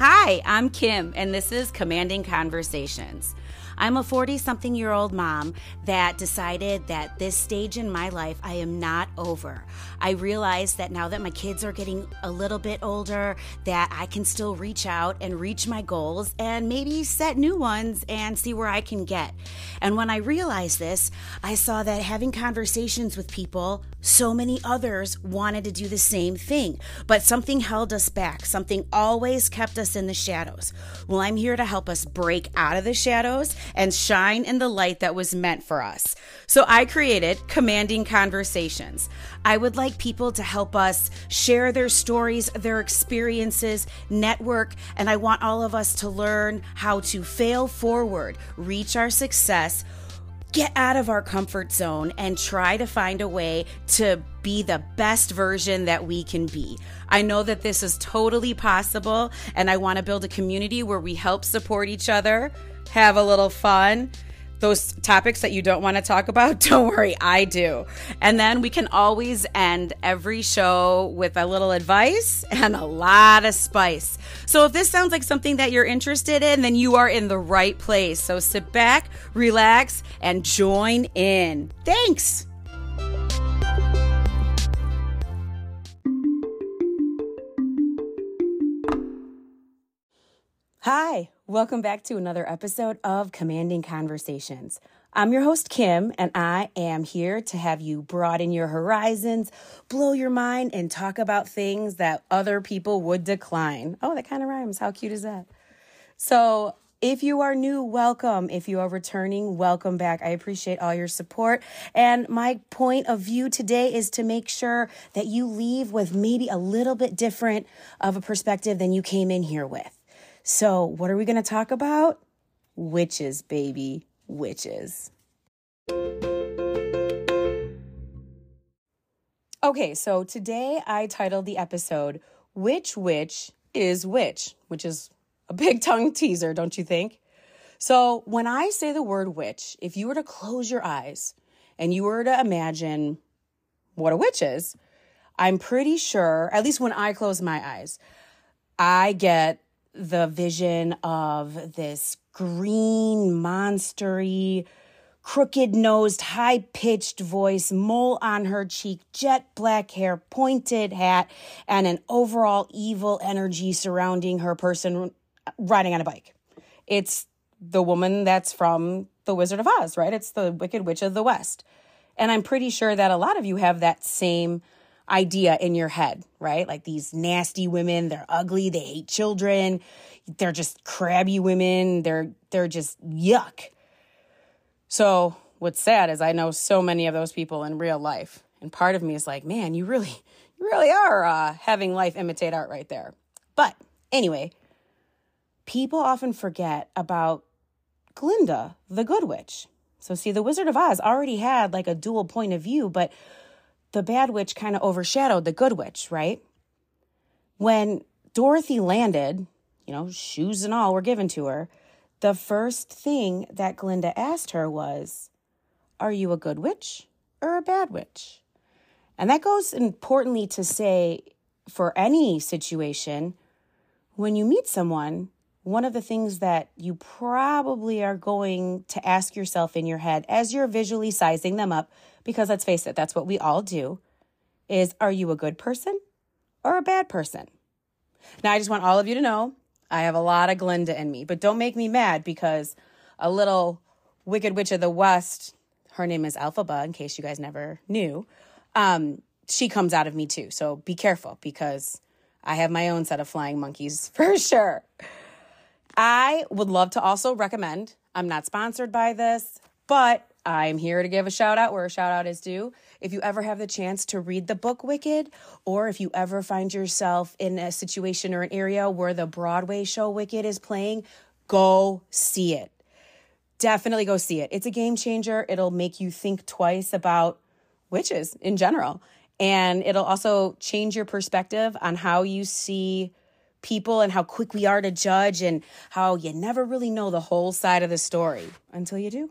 Hi, I'm Kim, and this is Commanding Conversations. I'm a 40 something year old mom that decided that this stage in my life I am not over. I realize that now that my kids are getting a little bit older, that I can still reach out and reach my goals and maybe set new ones and see where I can get. And when I realized this, I saw that having conversations with people, so many others wanted to do the same thing, but something held us back. Something always kept us in the shadows. Well, I'm here to help us break out of the shadows and shine in the light that was meant for us. So I created Commanding Conversations. I would like people to help us share their stories, their experiences, network, and I want all of us to learn how to fail forward, reach our success get out of our comfort zone and try to find a way to be the best version that we can be. I know that this is totally possible, and I want to build a community where we help support each other, have a little fun. Those topics that you don't want to talk about, don't worry, I do. And then we can always end every show with a little advice and a lot of spice. So if this sounds like something that you're interested in, then you are in the right place. So sit back, relax, and join in. Thanks. Hi, welcome back to another episode of Commanding Conversations. I'm your host, Kim, and I am here to have you broaden your horizons, blow your mind, and talk about things that other people would decline. Oh, that kind of rhymes. How cute is that? So, if you are new, welcome. If you are returning, welcome back. I appreciate all your support. And my point of view today is to make sure that you leave with maybe a little bit different of a perspective than you came in here with. So, what are we going to talk about? Witches, baby, witches. Okay, so today I titled the episode Which Witch is Which, which is a big tongue teaser, don't you think? So, when I say the word witch, if you were to close your eyes and you were to imagine what a witch is, I'm pretty sure, at least when I close my eyes, I get the vision of this green, monstery, crooked nosed, high pitched voice, mole on her cheek, jet black hair, pointed hat, and an overall evil energy surrounding her person riding on a bike. It's the woman that's from The Wizard of Oz, right? It's the Wicked Witch of the West. And I'm pretty sure that a lot of you have that same idea in your head, right? Like these nasty women, they're ugly, they hate children, they're just crabby women, they're they're just yuck. So, what's sad is I know so many of those people in real life. And part of me is like, man, you really you really are uh, having life imitate art right there. But anyway, people often forget about Glinda, the good witch. So see, the Wizard of Oz already had like a dual point of view, but the bad witch kind of overshadowed the good witch, right? When Dorothy landed, you know, shoes and all were given to her, the first thing that Glinda asked her was, Are you a good witch or a bad witch? And that goes importantly to say for any situation, when you meet someone, one of the things that you probably are going to ask yourself in your head as you're visually sizing them up because let's face it, that's what we all do, is are you a good person or a bad person? Now, I just want all of you to know I have a lot of Glinda in me, but don't make me mad because a little Wicked Witch of the West, her name is Elphaba, in case you guys never knew, um, she comes out of me too. So be careful because I have my own set of flying monkeys for sure. I would love to also recommend, I'm not sponsored by this, but I'm here to give a shout out where a shout out is due. If you ever have the chance to read the book Wicked, or if you ever find yourself in a situation or an area where the Broadway show Wicked is playing, go see it. Definitely go see it. It's a game changer. It'll make you think twice about witches in general. And it'll also change your perspective on how you see people and how quick we are to judge and how you never really know the whole side of the story until you do.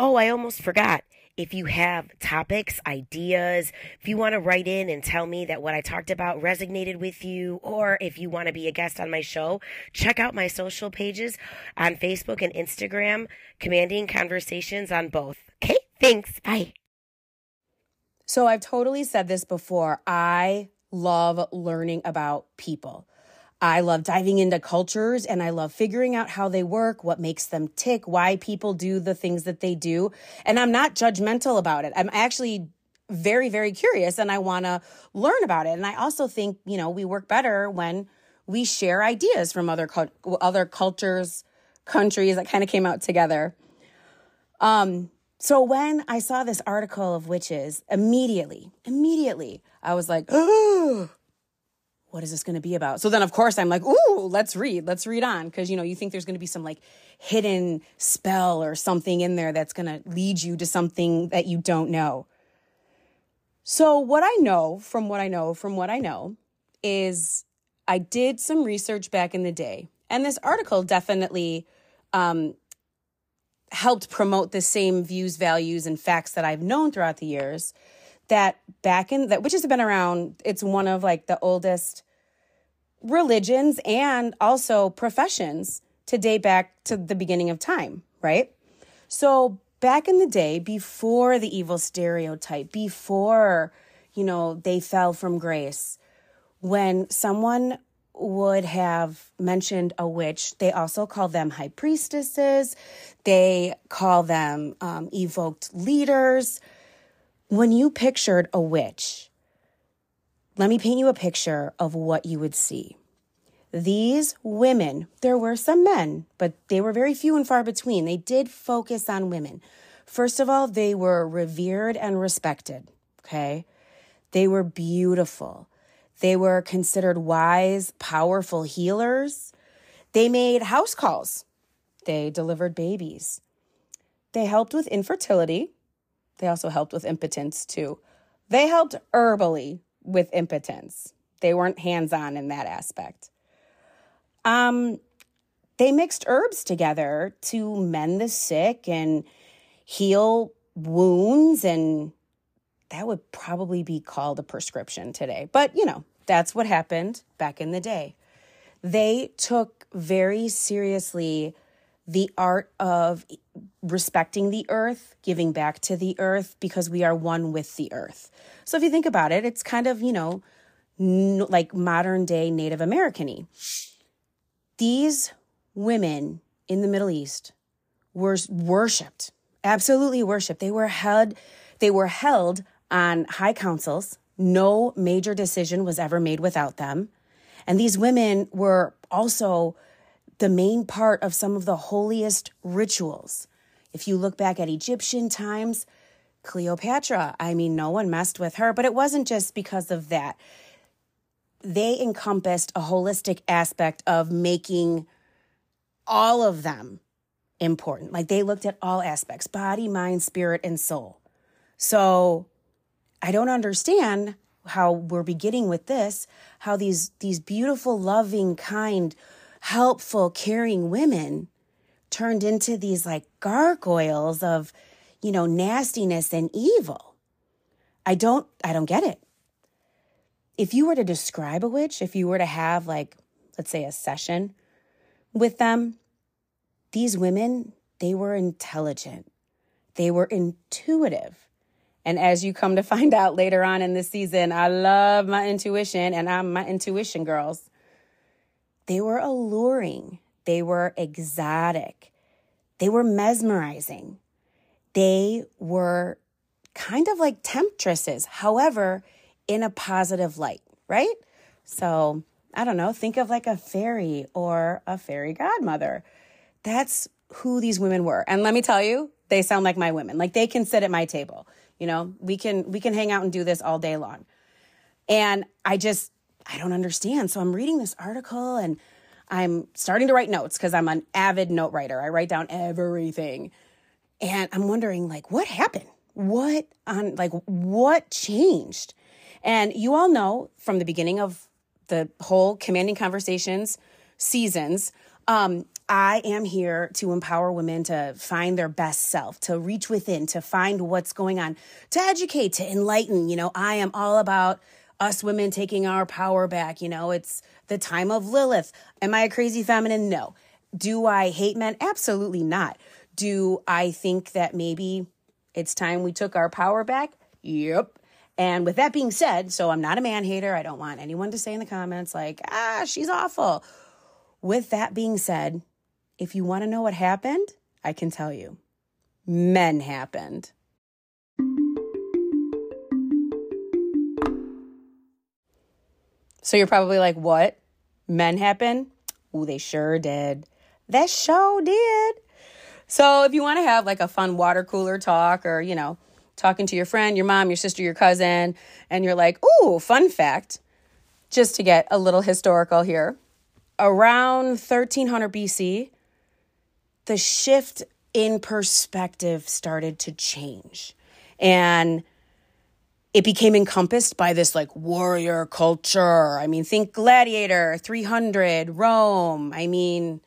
Oh, I almost forgot. if you have topics, ideas, if you want to write in and tell me that what I talked about resonated with you, or if you want to be a guest on my show, check out my social pages on Facebook and Instagram, Commanding Conversations on both. Okay, thanks. Bye. So I've totally said this before. I love learning about people. I love diving into cultures and I love figuring out how they work, what makes them tick, why people do the things that they do. And I'm not judgmental about it. I'm actually very, very curious and I want to learn about it. And I also think, you know, we work better when we share ideas from other other cultures, countries that kind of came out together. Um, so when I saw this article of witches, immediately, immediately, I was like, oh, what is this going to be about? So then, of course, I'm like, ooh, let's read, let's read on. Because, you know, you think there's going to be some like hidden spell or something in there that's going to lead you to something that you don't know. So, what I know from what I know from what I know is I did some research back in the day. And this article definitely um, helped promote the same views, values, and facts that I've known throughout the years that back in that witches have been around it's one of like the oldest religions and also professions to date back to the beginning of time right? So back in the day before the evil stereotype before you know they fell from grace when someone would have mentioned a witch they also call them high priestesses. They call them um, evoked leaders when you pictured a witch, let me paint you a picture of what you would see. These women, there were some men, but they were very few and far between. They did focus on women. First of all, they were revered and respected, okay? They were beautiful. They were considered wise, powerful healers. They made house calls. They delivered babies. They helped with infertility. They also helped with impotence too. They helped herbally with impotence. They weren't hands on in that aspect. Um, they mixed herbs together to mend the sick and heal wounds, and that would probably be called a prescription today. But, you know, that's what happened back in the day. They took very seriously the art of respecting the earth, giving back to the earth because we are one with the earth. So if you think about it, it's kind of, you know, n- like modern day Native American y. These women in the Middle East were worshiped, absolutely worshiped. They were held, they were held on high councils. No major decision was ever made without them. And these women were also the main part of some of the holiest rituals. If you look back at Egyptian times, Cleopatra, I mean, no one messed with her, but it wasn't just because of that. They encompassed a holistic aspect of making all of them important. Like they looked at all aspects body, mind, spirit, and soul. So I don't understand how we're beginning with this, how these, these beautiful, loving, kind, helpful, caring women turned into these like gargoyles of, you know, nastiness and evil. I don't I don't get it. If you were to describe a witch, if you were to have like let's say a session with them, these women, they were intelligent. They were intuitive. And as you come to find out later on in this season, I love my intuition and I'm my intuition girls. They were alluring, they were exotic, they were mesmerizing, they were kind of like temptresses, however, in a positive light, right? So, I don't know, think of like a fairy or a fairy godmother. That's who these women were. And let me tell you, they sound like my women. Like they can sit at my table. You know, we can we can hang out and do this all day long. And I just I don't understand. So I'm reading this article and I'm starting to write notes because I'm an avid note writer. I write down everything. And I'm wondering like what happened? What on like what changed? And you all know from the beginning of the whole commanding conversations seasons, um, I am here to empower women to find their best self, to reach within, to find what's going on, to educate, to enlighten. You know, I am all about us women taking our power back. You know, it's the time of Lilith. Am I a crazy feminine? No. Do I hate men? Absolutely not. Do I think that maybe it's time we took our power back? Yep. And with that being said, so I'm not a man hater. I don't want anyone to say in the comments, like, ah, she's awful. With that being said, if you want to know what happened, I can tell you. Men happened. So you're probably like, what? Men happen? Ooh, they sure did. That show did. So if you want to have like a fun water cooler talk or, you know, talking to your friend, your mom, your sister, your cousin, and you're like, ooh, fun fact, just to get a little historical here. Around 1300 BC, the shift in perspective started to change. And it became encompassed by this like warrior culture. I mean, think gladiator, 300, Rome. I mean,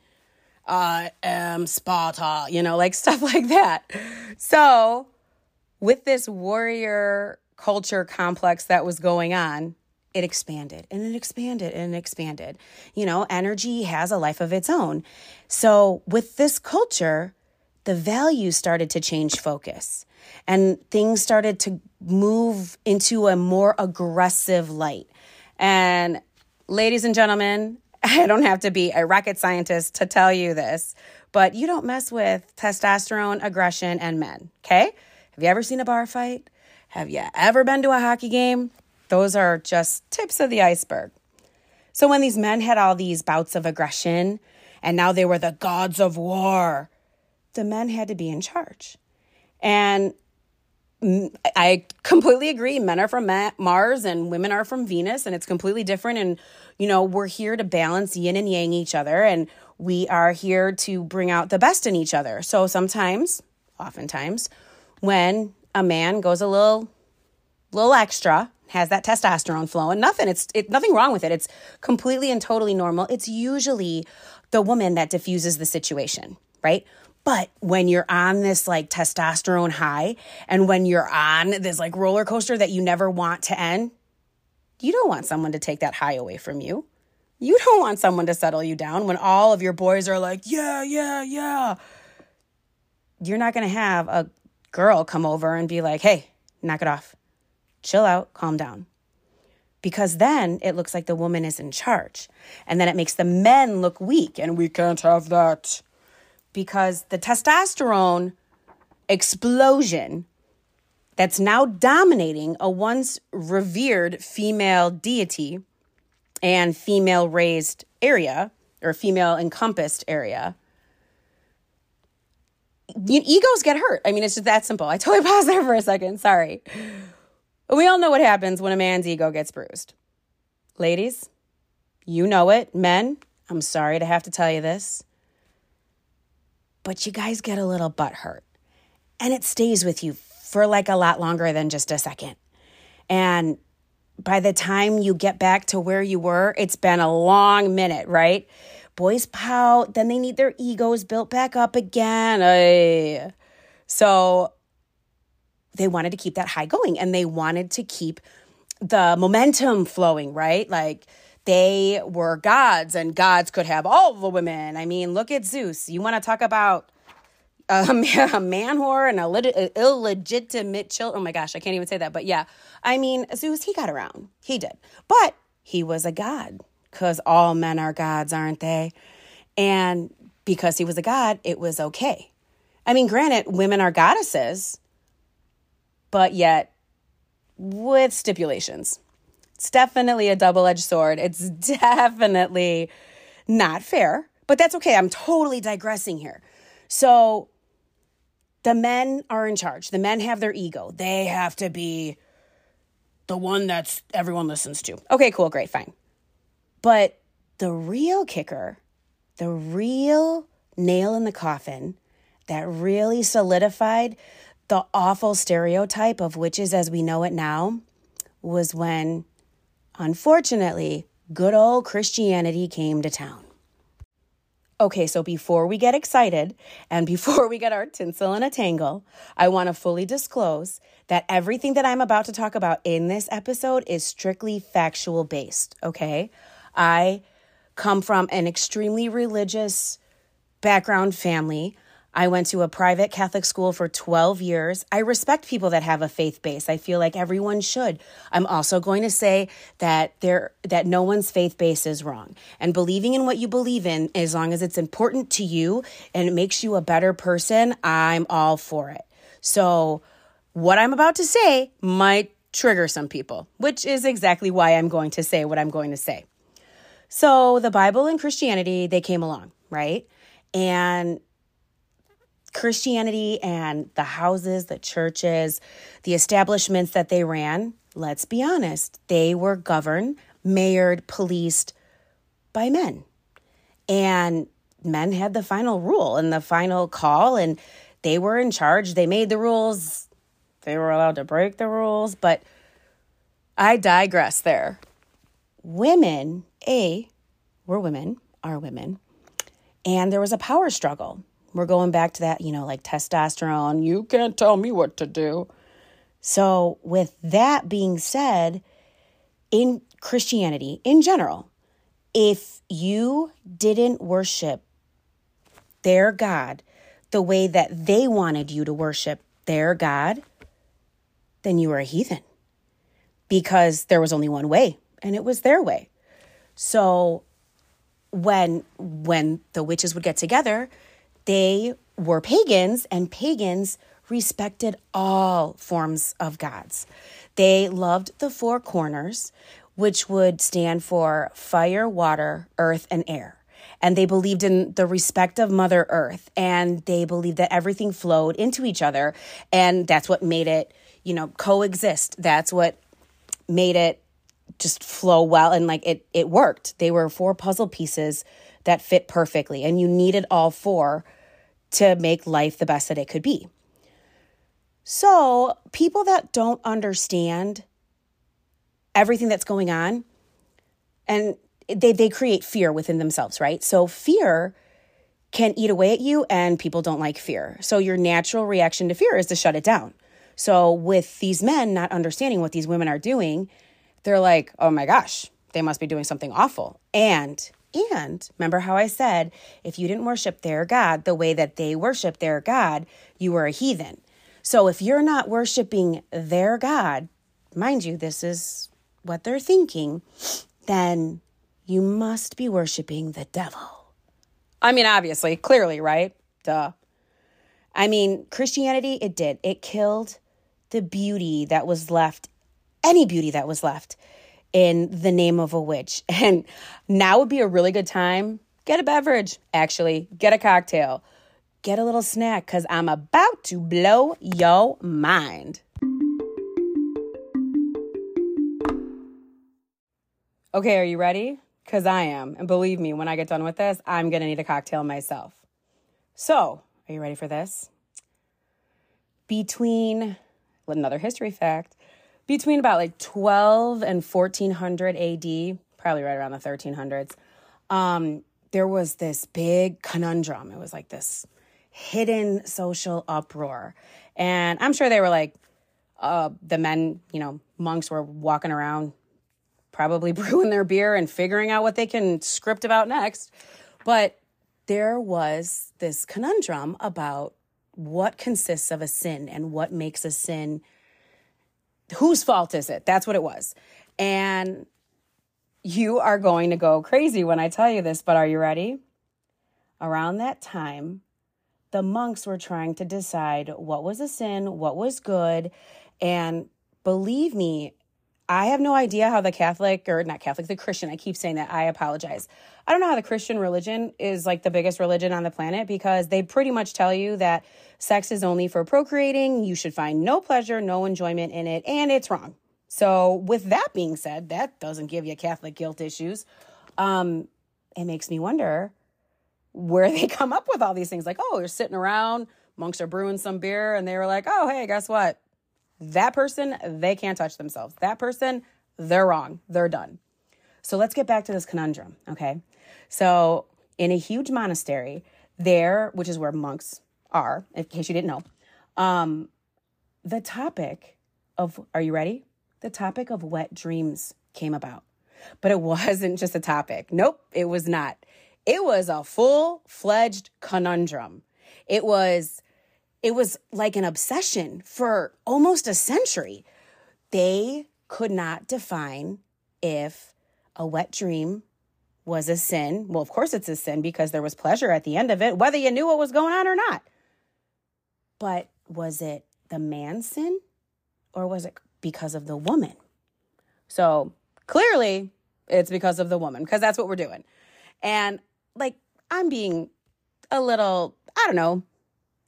I am Sparta, you know, like stuff like that. So, with this warrior culture complex that was going on, it expanded and it expanded and it expanded. You know, energy has a life of its own. So, with this culture, the values started to change focus and things started to move into a more aggressive light. And, ladies and gentlemen, I don't have to be a rocket scientist to tell you this, but you don't mess with testosterone, aggression, and men, okay? Have you ever seen a bar fight? Have you ever been to a hockey game? Those are just tips of the iceberg. So when these men had all these bouts of aggression and now they were the gods of war, the men had to be in charge. And I completely agree. Men are from Mars and women are from Venus, and it's completely different. And, you know, we're here to balance yin and yang each other, and we are here to bring out the best in each other. So sometimes, oftentimes, when a man goes a little, little extra, has that testosterone flowing. Nothing. It's it, nothing wrong with it. It's completely and totally normal. It's usually the woman that diffuses the situation, right? But when you're on this like testosterone high and when you're on this like roller coaster that you never want to end, you don't want someone to take that high away from you. You don't want someone to settle you down when all of your boys are like, yeah, yeah, yeah. You're not going to have a girl come over and be like, hey, knock it off chill out, calm down. Because then it looks like the woman is in charge. And then it makes the men look weak, and we can't have that. Because the testosterone explosion that's now dominating a once revered female deity and female raised area or female encompassed area egos get hurt. I mean, it's just that simple. I totally paused there for a second. Sorry. We all know what happens when a man's ego gets bruised. Ladies, you know it. Men, I'm sorry to have to tell you this, but you guys get a little butt hurt. And it stays with you for like a lot longer than just a second. And by the time you get back to where you were, it's been a long minute, right? Boys pout, then they need their egos built back up again. Ay. So they wanted to keep that high going and they wanted to keep the momentum flowing, right? Like they were gods and gods could have all the women. I mean, look at Zeus. You want to talk about a, man whore and a lit- illegitimate child? Oh my gosh, I can't even say that. But yeah, I mean, Zeus, he got around. He did. But he was a god because all men are gods, aren't they? And because he was a god, it was okay. I mean, granted, women are goddesses, but yet with stipulations. It's definitely a double edged sword. It's definitely not fair, but that's okay. I'm totally digressing here. So the men are in charge. The men have their ego. They have to be the one that's everyone listens to. Okay, cool, great, fine. But the real kicker, the real nail in the coffin that really solidified the awful stereotype of witches as we know it now was when, unfortunately, good old Christianity came to town. Okay, so before we get excited and before we get our tinsel in a tangle, I want to fully disclose that everything that I'm about to talk about in this episode is strictly factual based, okay? I come from an extremely religious background family. I went to a private Catholic school for 12 years. I respect people that have a faith base. I feel like everyone should. I'm also going to say that there that no one's faith base is wrong. And believing in what you believe in as long as it's important to you and it makes you a better person, I'm all for it. So, what I'm about to say might trigger some people, which is exactly why I'm going to say what I'm going to say. So, the Bible and Christianity, they came along, right? And Christianity and the houses, the churches, the establishments that they ran, let's be honest, they were governed, mayored, policed by men. And men had the final rule and the final call, and they were in charge. They made the rules, they were allowed to break the rules, but I digress there. Women, A, were women, are women, and there was a power struggle. We're going back to that, you know, like testosterone. You can't tell me what to do. So, with that being said, in Christianity in general, if you didn't worship their God the way that they wanted you to worship their God, then you were a heathen because there was only one way and it was their way. So when when the witches would get together, they were pagans, and pagans respected all forms of gods. They loved the four corners, which would stand for fire, water, earth, and air. And they believed in the respect of Mother Earth, and they believed that everything flowed into each other, and that's what made it, you know, coexist. That's what made it just flow well, and like it, it worked. They were four puzzle pieces that fit perfectly. And you needed all four to make life the best that it could be. So, people that don't understand everything that's going on and they they create fear within themselves, right? So fear can eat away at you and people don't like fear. So your natural reaction to fear is to shut it down. So with these men not understanding what these women are doing, they're like, "Oh my gosh, they must be doing something awful." And and remember how I said, if you didn't worship their God the way that they worship their God, you were a heathen. So if you're not worshiping their God, mind you, this is what they're thinking, then you must be worshiping the devil. I mean, obviously, clearly, right? Duh. I mean, Christianity, it did. It killed the beauty that was left, any beauty that was left in the name of a witch. And now would be a really good time. Get a beverage, actually, get a cocktail, get a little snack, because I'm about to blow your mind. Okay, are you ready? Because I am. And believe me, when I get done with this, I'm going to need a cocktail myself. So, are you ready for this? Between another history fact between about like 12 and 1400 AD, probably right around the 1300s, um, there was this big conundrum. It was like this hidden social uproar. And I'm sure they were like, uh, the men, you know, monks were walking around, probably brewing their beer and figuring out what they can script about next. But there was this conundrum about what consists of a sin and what makes a sin whose fault is it? That's what it was. And you are going to go crazy when I tell you this, but are you ready? Around that time, the monks were trying to decide what was a sin, what was good. And believe me, I have no idea how the Catholic, or not Catholic, the Christian, I keep saying that, I apologize. I don't know how the Christian religion is like the biggest religion on the planet because they pretty much tell you that sex is only for procreating. You should find no pleasure, no enjoyment in it, and it's wrong. So, with that being said, that doesn't give you Catholic guilt issues. Um, it makes me wonder where they come up with all these things. Like, oh, you're sitting around, monks are brewing some beer, and they were like, oh, hey, guess what? That person, they can't touch themselves. That person, they're wrong. They're done. So let's get back to this conundrum, okay? So in a huge monastery there, which is where monks are, in case you didn't know. Um, the topic of, are you ready? The topic of wet dreams came about. But it wasn't just a topic. Nope, it was not. It was a full fledged conundrum. It was it was like an obsession for almost a century. They could not define if a wet dream was a sin. Well, of course it's a sin because there was pleasure at the end of it, whether you knew what was going on or not. But was it the man's sin or was it because of the woman? So clearly it's because of the woman because that's what we're doing. And like, I'm being a little, I don't know,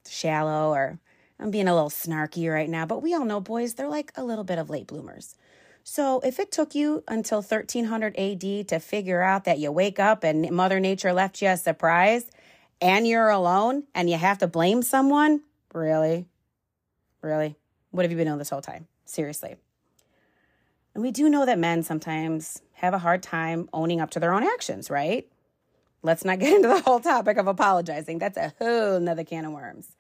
shallow or I'm being a little snarky right now, but we all know boys, they're like a little bit of late bloomers. So if it took you until 1300 AD to figure out that you wake up and Mother Nature left you a surprise and you're alone and you have to blame someone, really? Really? What have you been doing this whole time? Seriously. And we do know that men sometimes have a hard time owning up to their own actions, right? Let's not get into the whole topic of apologizing. That's a whole nother can of worms.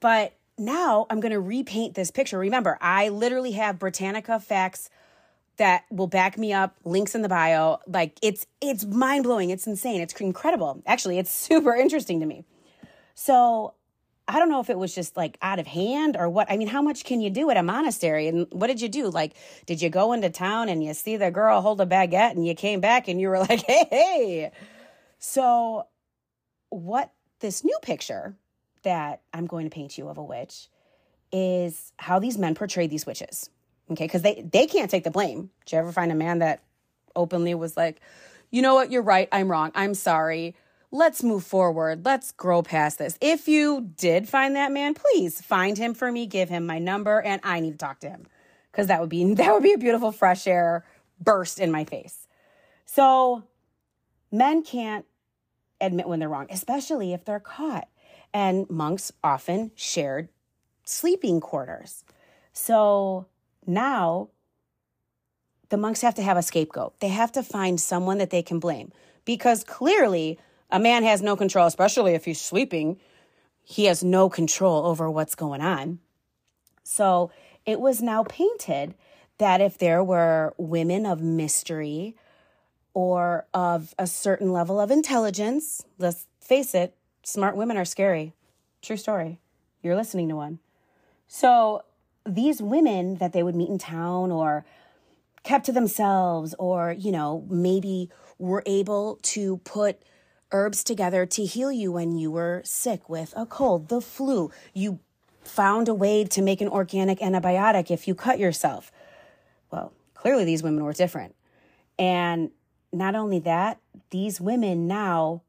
But now I'm going to repaint this picture. Remember, I literally have Britannica facts that will back me up, links in the bio. Like it's it's mind-blowing, it's insane, it's incredible. Actually, it's super interesting to me. So, I don't know if it was just like out of hand or what. I mean, how much can you do at a monastery? And what did you do? Like, did you go into town and you see the girl hold a baguette and you came back and you were like, hey, hey. So, what this new picture that I'm going to paint you of a witch is how these men portray these witches. Okay, because they they can't take the blame. Did you ever find a man that openly was like, you know what, you're right, I'm wrong, I'm sorry. Let's move forward. Let's grow past this. If you did find that man, please find him for me, give him my number, and I need to talk to him. Because that would be that would be a beautiful fresh air burst in my face. So men can't admit when they're wrong, especially if they're caught and monks often shared sleeping quarters. So now the monks have to have a scapegoat. They have to find someone that they can blame because clearly a man has no control, especially if he's sleeping. He has no control over what's going on. So it was now painted that if there were women of mystery or of a certain level of intelligence, let's face it, smart women are scary. True story. You're listening to one. So these women that they would meet in town or kept to themselves or, you know, maybe were able to put herbs together to heal you when you were sick with a cold, the flu. You found a way to make an organic antibiotic if you cut yourself. Well, clearly these women were different. And not only that, these women now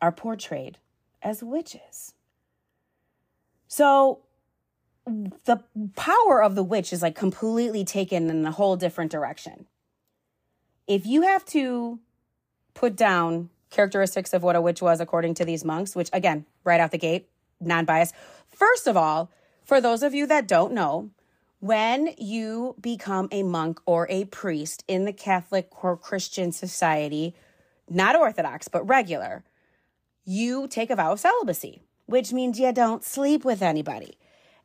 are portrayed as witches. So the power of the witch is like completely taken in a whole different direction. If you have to put down characteristics of what a witch was according to these monks, which again, right out the gate, non biased. First of all, for those of you that don't know, when you become a monk or a priest in the Catholic or Christian society, not Orthodox, but regular, you take a vow of celibacy, which means you don't sleep with anybody.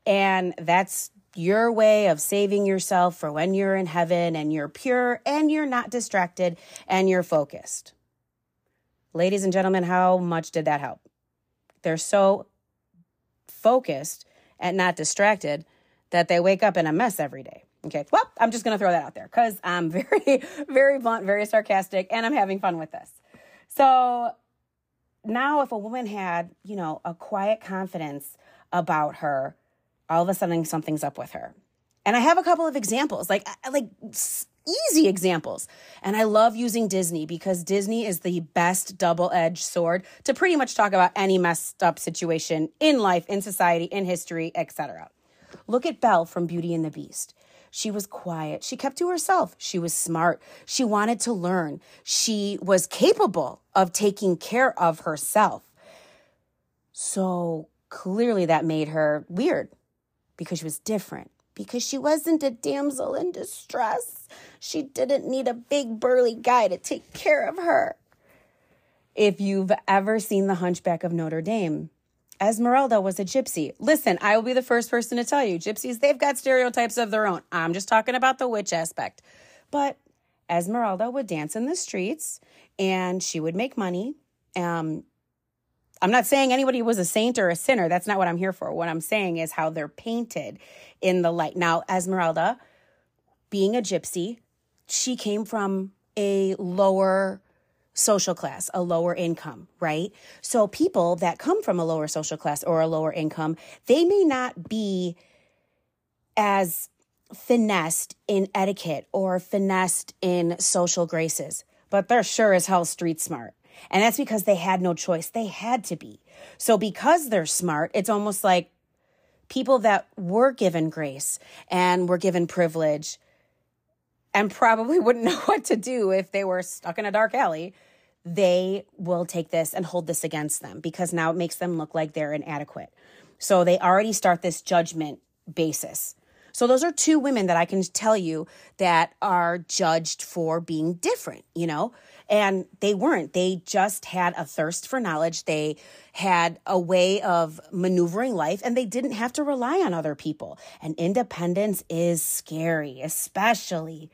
And that's your way of saving yourself for when you're in heaven and you're pure and you're not distracted and you're focused. Ladies and gentlemen, how much did that help? They're so focused and not distracted that they wake up in a mess every day. Okay, well, I'm just gonna throw that out there because I'm very, very blunt, very sarcastic, and I'm having fun with this. So now if a woman had, you know, a quiet confidence about her, all of a sudden something's up with her. And I have a couple of examples, like like easy examples. And I love using Disney because Disney is the best double-edged sword to pretty much talk about any messed up situation in life, in society, in history, etc. Look at Belle from Beauty and the Beast. She was quiet. She kept to herself. She was smart. She wanted to learn. She was capable of taking care of herself. So clearly that made her weird because she was different. Because she wasn't a damsel in distress. She didn't need a big burly guy to take care of her. if you've ever seen The Hunchback of Notre Dame, Esmeralda was a gypsy. Listen, I will be the first person to tell you gypsies, they've got stereotypes of their own. I'm just talking about the witch aspect. But Esmeralda would dance in the streets and she would make money. Um, I'm not saying anybody was a saint or a sinner. That's not what I'm here for. What I'm saying is how they're painted in the light. Now, Esmeralda, being a gypsy, she came from a lower social class, a lower income, right? So people that come from a lower social class or a lower income, they may not be as finessed in etiquette or finessed in social graces, but they're sure as hell street smart. And that's because they had no choice. They had to be. So because they're smart, it's almost like people that were given grace and were given privilege and probably wouldn't know what to do if they were stuck in a dark alley, they will take this and hold this against them because now it makes them look like they're inadequate. So they already start this judgment basis. So those are two women that I can tell you that are judged for being different, you know? And they weren't. They just had a thirst for knowledge. They had a way of maneuvering life and they didn't have to rely on other people. And independence is scary, especially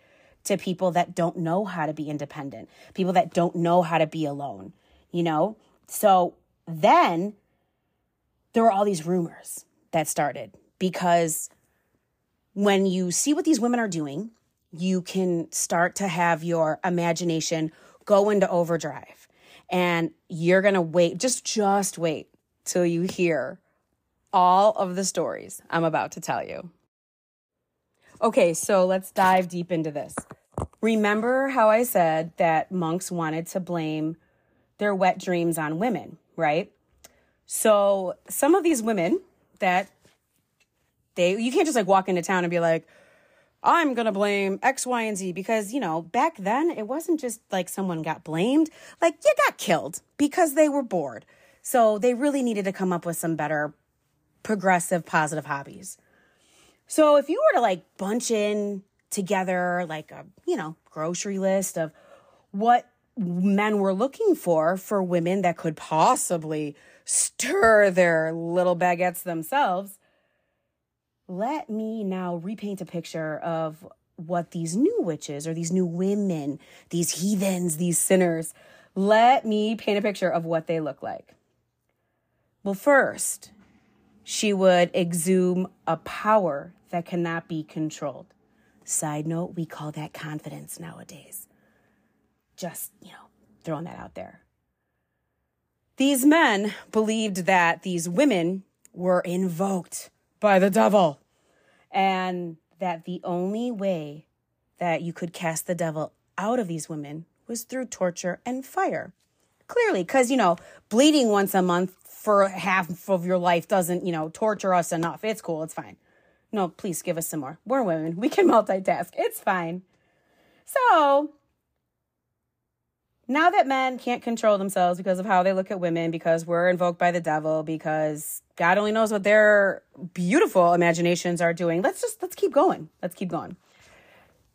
to people that don't know how to be independent, people that don't know how to be alone, you know? So then there were all these rumors that started because when you see what these women are doing, you can start to have your imagination go into overdrive. And you're going to wait, just just wait till you hear all of the stories I'm about to tell you. Okay, so let's dive deep into this. Remember how I said that monks wanted to blame their wet dreams on women, right? So some of these women that they you can't just like walk into town and be like, I'm going to blame X, Y, and Z because, you know, back then it wasn't just like someone got blamed, like you got killed because they were bored. So they really needed to come up with some better progressive, positive hobbies. So if you were to like bunch in together like a, you know, grocery list of what men were looking for for women that could possibly stir their little baguettes themselves, let me now repaint a picture of what these new witches or these new women, these heathens, these sinners, let me paint a picture of what they look like. Well, first, she would exhume a power that cannot be controlled. Side note, we call that confidence nowadays. Just, you know, throwing that out there. These men believed that these women were invoked by the devil and that the only way that you could cast the devil out of these women was through torture and fire. Clearly, because, you know, bleeding once a month for half of your life doesn't, you know, torture us enough. It's cool. It's fine. No, please give us some more. We're women. We can multitask. It's fine. So, now that men can't control themselves because of how they look at women, because we're invoked by the devil, because God only knows what their beautiful imaginations are doing, let's just let's keep going. Let's keep going.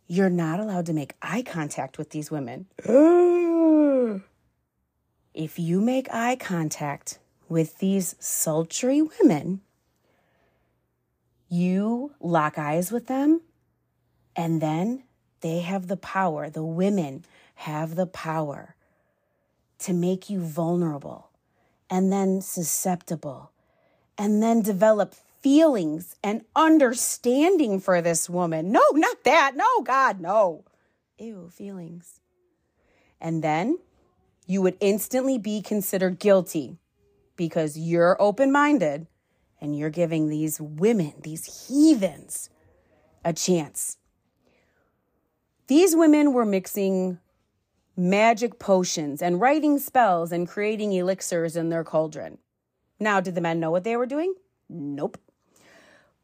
You're not allowed to make eye contact with these women. if you make eye contact with these sultry women, you lock eyes with them, and then they have the power, the women have the power to make you vulnerable and then susceptible and then develop feelings and understanding for this woman. No, not that. No, God, no. Ew, feelings. And then you would instantly be considered guilty because you're open minded and you're giving these women, these heathens, a chance. These women were mixing magic potions and writing spells and creating elixirs in their cauldron. Now, did the men know what they were doing? Nope.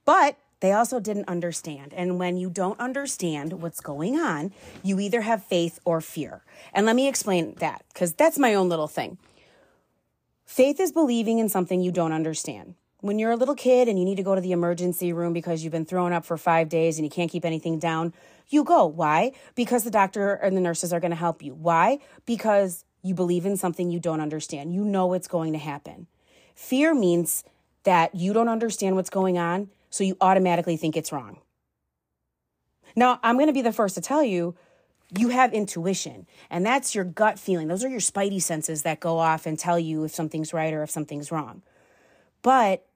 But they also didn't understand. And when you don't understand what's going on, you either have faith or fear. And let me explain that because that's my own little thing. Faith is believing in something you don't understand when you're a little kid and you need to go to the emergency room because you've been thrown up for five days and you can't keep anything down, you go. Why? Because the doctor and the nurses are going to help you. Why? Because you believe in something you don't understand. You know it's going to happen. Fear means that you don't understand what's going on, so you automatically think it's wrong. Now, I'm going to be the first to tell you you have intuition, and that's your gut feeling. Those are your spidey senses that go off and tell you if something's right or if something's wrong. But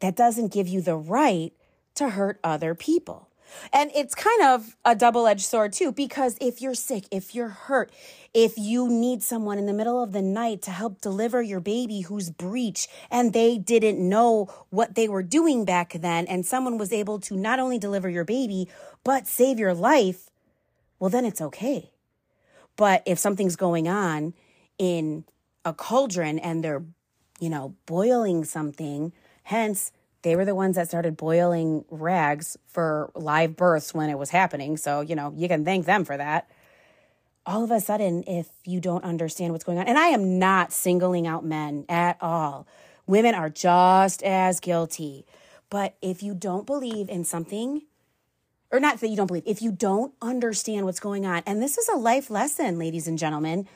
that doesn't give you the right to hurt other people. And it's kind of a double edged sword, too, because if you're sick, if you're hurt, if you need someone in the middle of the night to help deliver your baby who's breech and they didn't know what they were doing back then, and someone was able to not only deliver your baby, but save your life, well, then it's okay. But if something's going on in a cauldron and they're, you know, boiling something, hence, they were the ones that started boiling rags for live births when it was happening. So, you know, you can thank them for that. All of a sudden, if you don't understand what's going on, and I am not singling out men at all, women are just as guilty. But if you don't believe in something, or not that you don't believe, if you don't understand what's going on, and this is a life lesson, ladies and gentlemen,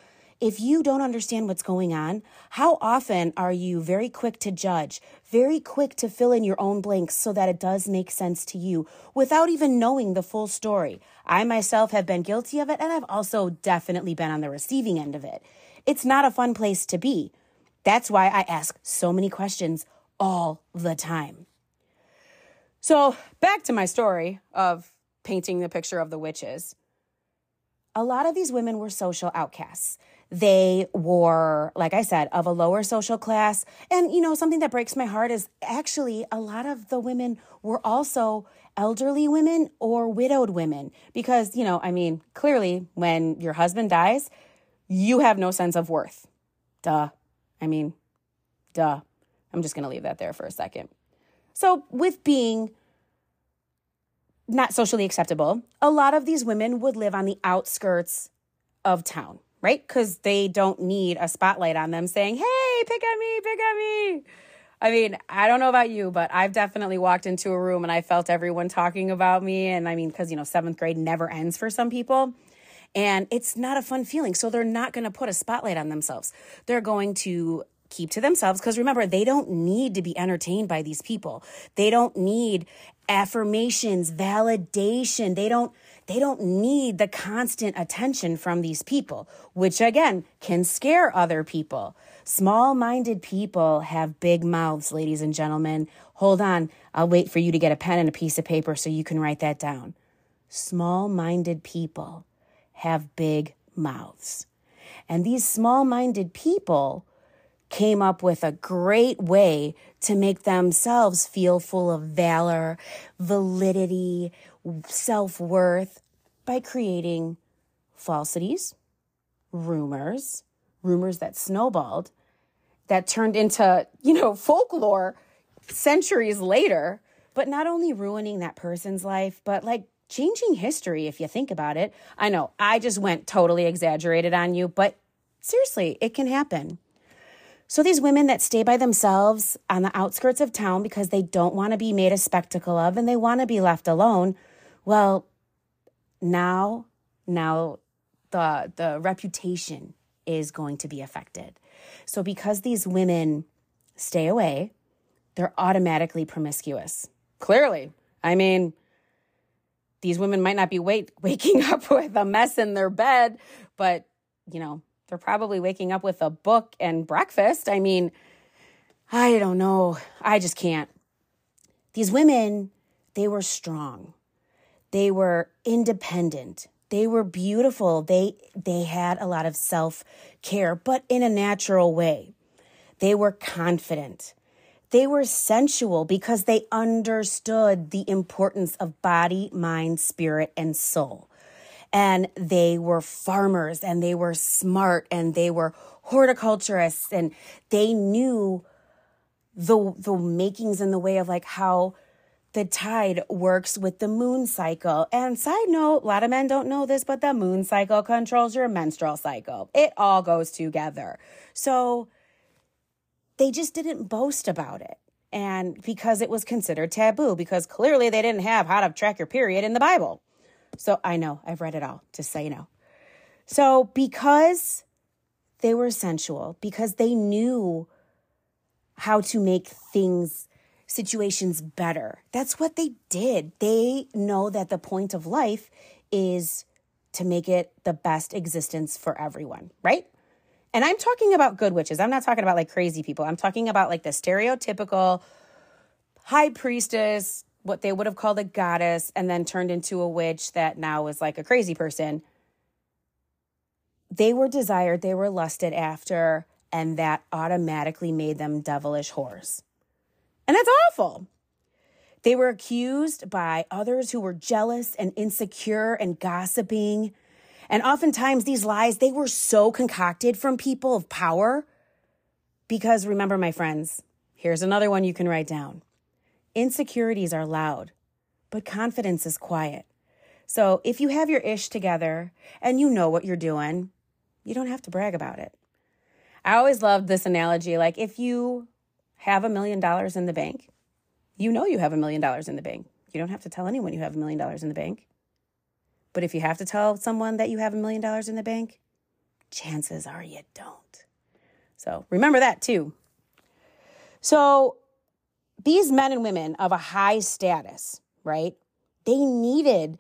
if you don't understand what's going on, how often are you very quick to judge, very quick to fill in your own blanks so that it does make sense to you without even knowing the full story? I myself have been guilty of it, and I've also definitely been on the receiving end of it. It's not a fun place to be. That's why I ask so many questions all the time. So, back to my story of painting the picture of the witches. A lot of these women were social outcasts. They were, like I said, of a lower social class. And, you know, something that breaks my heart is actually a lot of the women were also elderly women or widowed women. Because, you know, I mean, clearly when your husband dies, you have no sense of worth. Duh. I mean, duh. I'm just going to leave that there for a second. So, with being not socially acceptable, a lot of these women would live on the outskirts of town, right? Because they don't need a spotlight on them saying, hey, pick at me, pick at me. I mean, I don't know about you, but I've definitely walked into a room and I felt everyone talking about me. And I mean, because, you know, seventh grade never ends for some people. And it's not a fun feeling. So they're not going to put a spotlight on themselves. They're going to keep to themselves because remember, they don't need to be entertained by these people. They don't need affirmations, validation. They don't they don't need the constant attention from these people, which again can scare other people. Small minded people have big mouths, ladies and gentlemen. Hold on, I'll wait for you to get a pen and a piece of paper so you can write that down. Small minded people have big mouths. And these small minded people came up with a great way to make themselves feel full of valor, validity, self worth by creating falsities, rumors, rumors that snowballed, that turned into, you know, folklore centuries later, but not only ruining that person's life, but like changing history if you think about it. I know I just went totally exaggerated on you, but seriously, it can happen. So these women that stay by themselves on the outskirts of town because they don't want to be made a spectacle of and they want to be left alone, well, now now the the reputation is going to be affected. So because these women stay away, they're automatically promiscuous. Clearly. I mean, these women might not be wait, waking up with a mess in their bed, but you know, they're probably waking up with a book and breakfast. I mean, I don't know. I just can't. These women, they were strong. They were independent. They were beautiful. They they had a lot of self-care, but in a natural way. They were confident. They were sensual because they understood the importance of body, mind, spirit, and soul and they were farmers and they were smart and they were horticulturists and they knew the the makings in the way of like how the tide works with the moon cycle. And side note, a lot of men don't know this, but the moon cycle controls your menstrual cycle. It all goes together. So they just didn't boast about it. And because it was considered taboo, because clearly they didn't have how to track your period in the Bible. So I know, I've read it all, just so you know. So because they were sensual because they knew how to make things, situations better. That's what they did. They know that the point of life is to make it the best existence for everyone, right? And I'm talking about good witches. I'm not talking about like crazy people. I'm talking about like the stereotypical high priestess, what they would have called a goddess, and then turned into a witch that now is like a crazy person. They were desired, they were lusted after, and that automatically made them devilish whores. And that's awful. They were accused by others who were jealous and insecure and gossiping. And oftentimes these lies, they were so concocted from people of power. Because remember, my friends, here's another one you can write down. Insecurities are loud, but confidence is quiet. So if you have your ish together and you know what you're doing, you don't have to brag about it. I always loved this analogy. Like if you have a million dollars in the bank, you know you have a million dollars in the bank. You don't have to tell anyone you have a million dollars in the bank. But if you have to tell someone that you have a million dollars in the bank, chances are you don't. So remember that too. So these men and women of a high status, right? They needed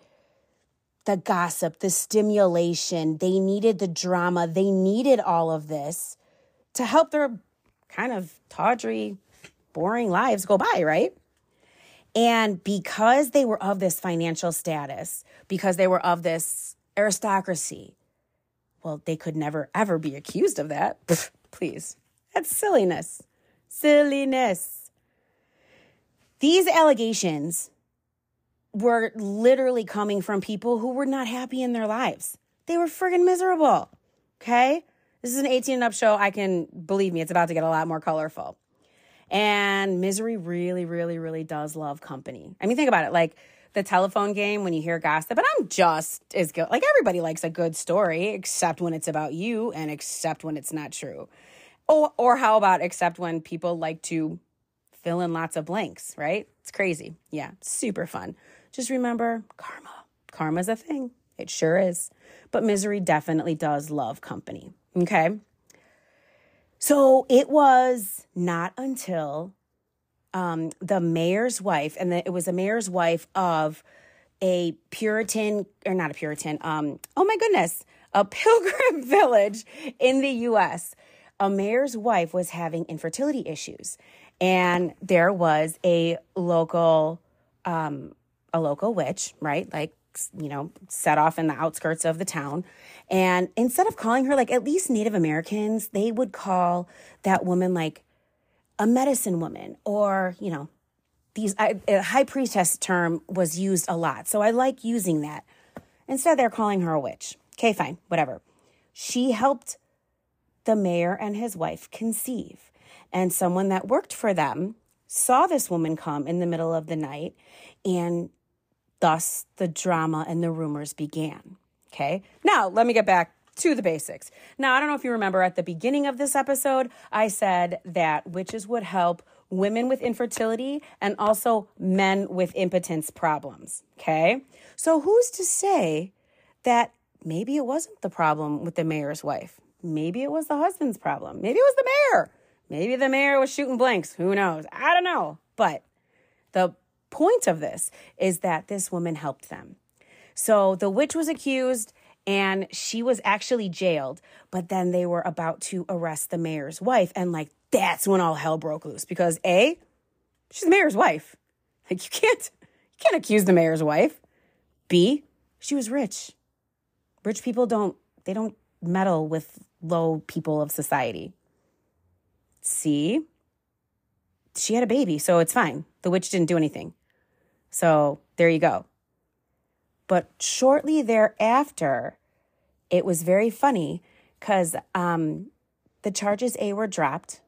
the gossip, the stimulation, they needed the drama, they needed all of this to help their kind of tawdry, boring lives go by, right? And because they were of this financial status, because they were of this aristocracy, well, they could never, ever be accused of that. Please. That's silliness. Silliness. These allegations were literally coming from people who were not happy in their lives. They were friggin' miserable. Okay? This is an 18 and up show. I can believe me, it's about to get a lot more colorful. And misery really, really, really does love company. I mean, think about it like the telephone game when you hear gossip, and I'm just as good. Like everybody likes a good story, except when it's about you and except when it's not true. Oh, or how about except when people like to fill in lots of blanks, right? It's crazy. Yeah, super fun. Just remember karma. Karma's a thing. It sure is. But misery definitely does love company. Okay. So it was not until um, the mayor's wife, and the, it was a mayor's wife of a Puritan, or not a Puritan, um, oh my goodness, a pilgrim village in the US. A mayor's wife was having infertility issues, and there was a local, um, a local witch, right? Like you know, set off in the outskirts of the town. And instead of calling her like at least Native Americans, they would call that woman like a medicine woman or, you know, these high priestess term was used a lot. So I like using that. Instead, they're calling her a witch. Okay, fine, whatever. She helped the mayor and his wife conceive. And someone that worked for them saw this woman come in the middle of the night and Thus, the drama and the rumors began. Okay. Now, let me get back to the basics. Now, I don't know if you remember at the beginning of this episode, I said that witches would help women with infertility and also men with impotence problems. Okay. So, who's to say that maybe it wasn't the problem with the mayor's wife? Maybe it was the husband's problem. Maybe it was the mayor. Maybe the mayor was shooting blanks. Who knows? I don't know. But the point of this is that this woman helped them. So the witch was accused and she was actually jailed, but then they were about to arrest the mayor's wife. And like, that's when all hell broke loose because A, she's the mayor's wife. Like, you can't, you can't accuse the mayor's wife. B, she was rich. Rich people don't, they don't meddle with low people of society. C, she had a baby, so it's fine. The witch didn't do anything. So there you go. But shortly thereafter, it was very funny because um, the charges A were dropped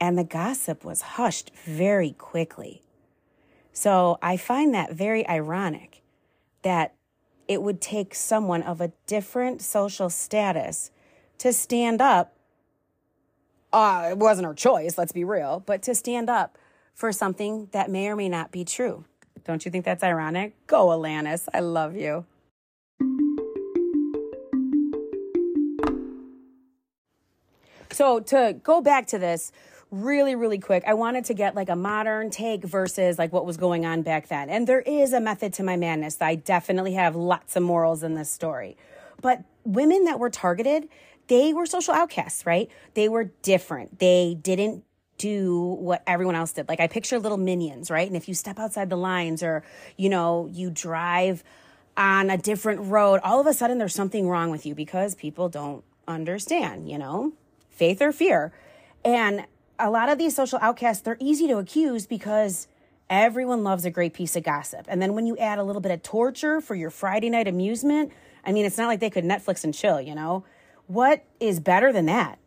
and the gossip was hushed very quickly. So I find that very ironic that it would take someone of a different social status to stand up. Uh, it wasn't her choice, let's be real, but to stand up for something that may or may not be true. Don't you think that's ironic? Go, Alanis. I love you. So to go back to this really, really quick, I wanted to get like a modern take versus like what was going on back then. And there is a method to my madness. I definitely have lots of morals in this story. But women that were targeted, they were social outcasts, right? They were different. They didn't do what everyone else did. Like I picture little minions, right? And if you step outside the lines or, you know, you drive on a different road, all of a sudden there's something wrong with you because people don't understand, you know, faith or fear. And a lot of these social outcasts, they're easy to accuse because everyone loves a great piece of gossip. And then when you add a little bit of torture for your Friday night amusement, I mean, it's not like they could Netflix and chill, you know? What is better than that?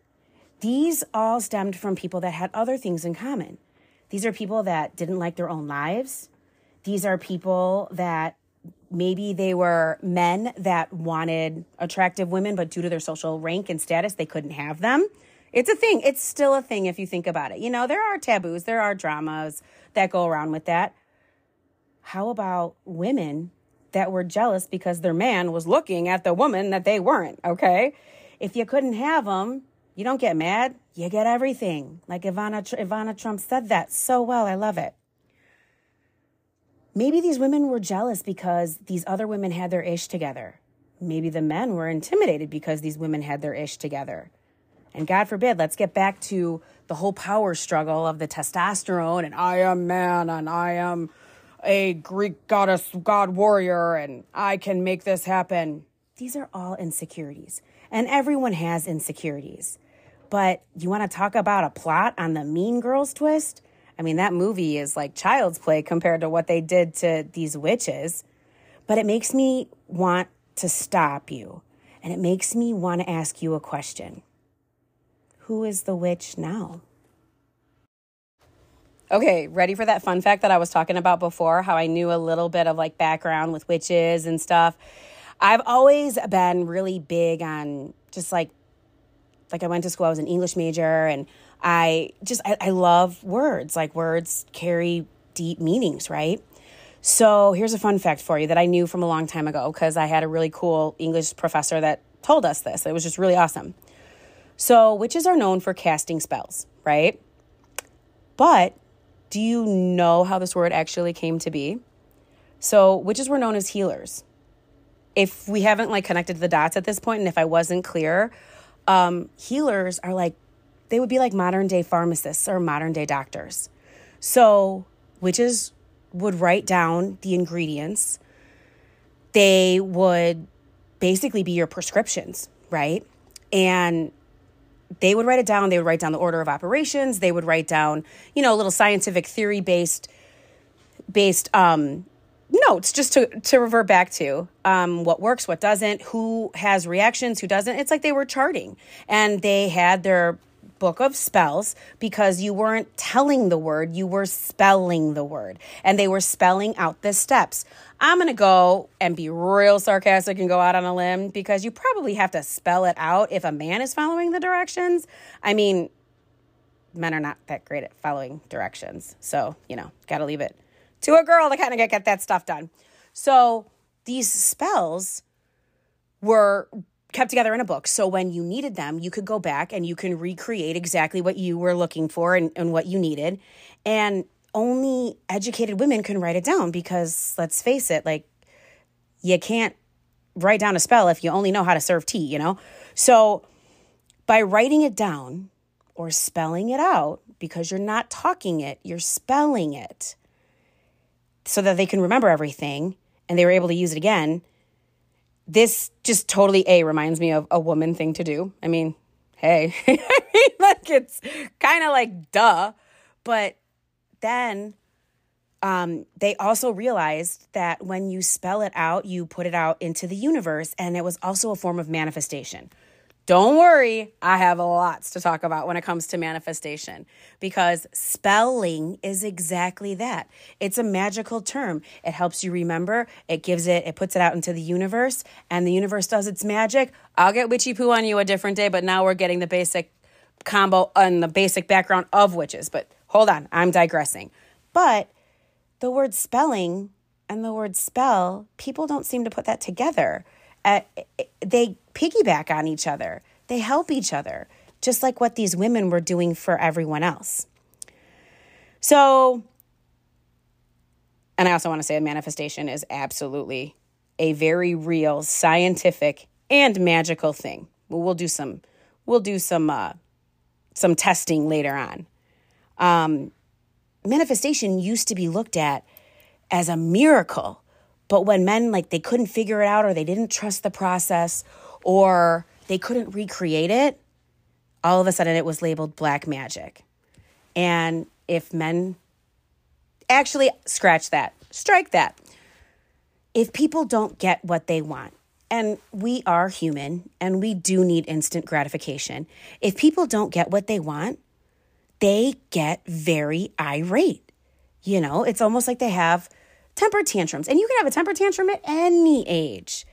These all stemmed from people that had other things in common. These are people that didn't like their own lives. These are people that maybe they were men that wanted attractive women, but due to their social rank and status, they couldn't have them. It's a thing. It's still a thing if you think about it. You know, there are taboos, there are dramas that go around with that. How about women that were jealous because their man was looking at the woman that they weren't? Okay. If you couldn't have them, you don't get mad, you get everything. Like Ivana, Ivana Trump said that so well. I love it. Maybe these women were jealous because these other women had their ish together. Maybe the men were intimidated because these women had their ish together. And God forbid, let's get back to the whole power struggle of the testosterone and I am man and I am a Greek goddess, god warrior, and I can make this happen. These are all insecurities. And everyone has insecurities. But you want to talk about a plot on the Mean Girls twist? I mean, that movie is like child's play compared to what they did to these witches. But it makes me want to stop you. And it makes me want to ask you a question Who is the witch now? Okay, ready for that fun fact that I was talking about before? How I knew a little bit of like background with witches and stuff. I've always been really big on just like, like I went to school, I was an English major, and I just, I, I love words. Like words carry deep meanings, right? So here's a fun fact for you that I knew from a long time ago because I had a really cool English professor that told us this. It was just really awesome. So witches are known for casting spells, right? But do you know how this word actually came to be? So witches were known as healers. If we haven't like connected the dots at this point, and if I wasn't clear, um, healers are like they would be like modern day pharmacists or modern day doctors. So, witches would write down the ingredients. They would basically be your prescriptions, right? And they would write it down. They would write down the order of operations. They would write down, you know, a little scientific theory based based um, notes just to to revert back to um, what works, what doesn't, who has reactions, who doesn't. It's like they were charting, and they had their book of spells because you weren't telling the word, you were spelling the word. And they were spelling out the steps. I'm going to go and be real sarcastic and go out on a limb because you probably have to spell it out if a man is following the directions. I mean, men are not that great at following directions. So, you know, got to leave it to a girl to kind of get, get that stuff done. So, these spells were kept together in a book. So when you needed them, you could go back and you can recreate exactly what you were looking for and, and what you needed. And only educated women can write it down because let's face it, like you can't write down a spell if you only know how to serve tea, you know? So by writing it down or spelling it out, because you're not talking it, you're spelling it so that they can remember everything and they were able to use it again this just totally a reminds me of a woman thing to do. I mean, hey, like it's kind of like duh, but then um, they also realized that when you spell it out, you put it out into the universe, and it was also a form of manifestation. Don't worry, I have lots to talk about when it comes to manifestation because spelling is exactly that. It's a magical term. It helps you remember, it gives it, it puts it out into the universe, and the universe does its magic. I'll get witchy poo on you a different day, but now we're getting the basic combo and the basic background of witches. But hold on, I'm digressing. But the word spelling and the word spell, people don't seem to put that together. Uh, they piggyback on each other, they help each other. just like what these women were doing for everyone else. So, and I also want to say manifestation is absolutely a very real scientific and magical thing. We'll do some we'll do some uh, some testing later on. Um, manifestation used to be looked at as a miracle, but when men like they couldn't figure it out or they didn't trust the process or they couldn't recreate it, all of a sudden it was labeled black magic. And if men actually scratch that, strike that. If people don't get what they want, and we are human and we do need instant gratification, if people don't get what they want, they get very irate. You know, it's almost like they have temper tantrums, and you can have a temper tantrum at any age.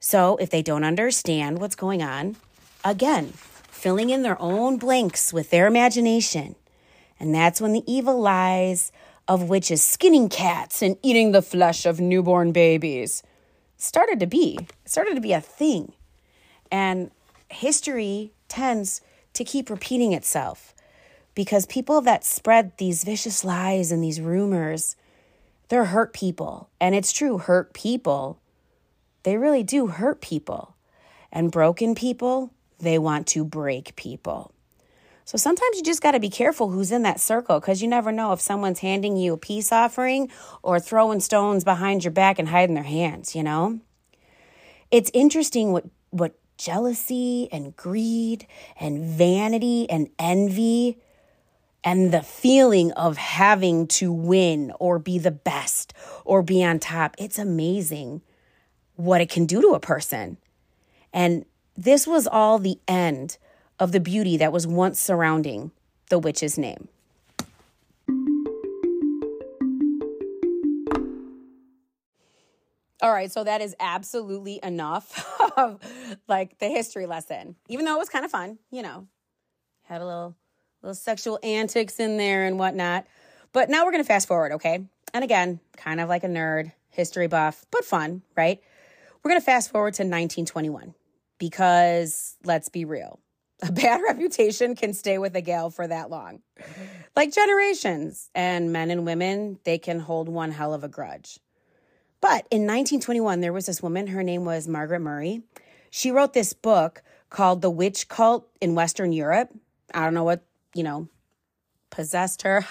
So if they don't understand what's going on, again, filling in their own blanks with their imagination. And that's when the evil lies of witches skinning cats and eating the flesh of newborn babies started to be started to be a thing. And history tends to keep repeating itself because people that spread these vicious lies and these rumors, they're hurt people. And it's true, hurt people, they really do hurt people. And broken people, they want to break people. So sometimes you just got to be careful who's in that circle because you never know if someone's handing you a peace offering or throwing stones behind your back and hiding their hands, you know? It's interesting what what jealousy and greed and vanity and envy and the feeling of having to win or be the best or be on top. It's amazing what it can do to a person. And this was all the end of the beauty that was once surrounding the witch's name. All right, so that is absolutely enough of like the history lesson. Even though it was kind of fun, you know, had a little little sexual antics in there and whatnot. But now we're gonna fast forward, okay? And again, kind of like a nerd, history buff, but fun, right? We're gonna fast forward to 1921 because let's be real, a bad reputation can stay with a gal for that long. Like generations, and men and women, they can hold one hell of a grudge. But in 1921, there was this woman, her name was Margaret Murray. She wrote this book called The Witch Cult in Western Europe. I don't know what, you know, possessed her.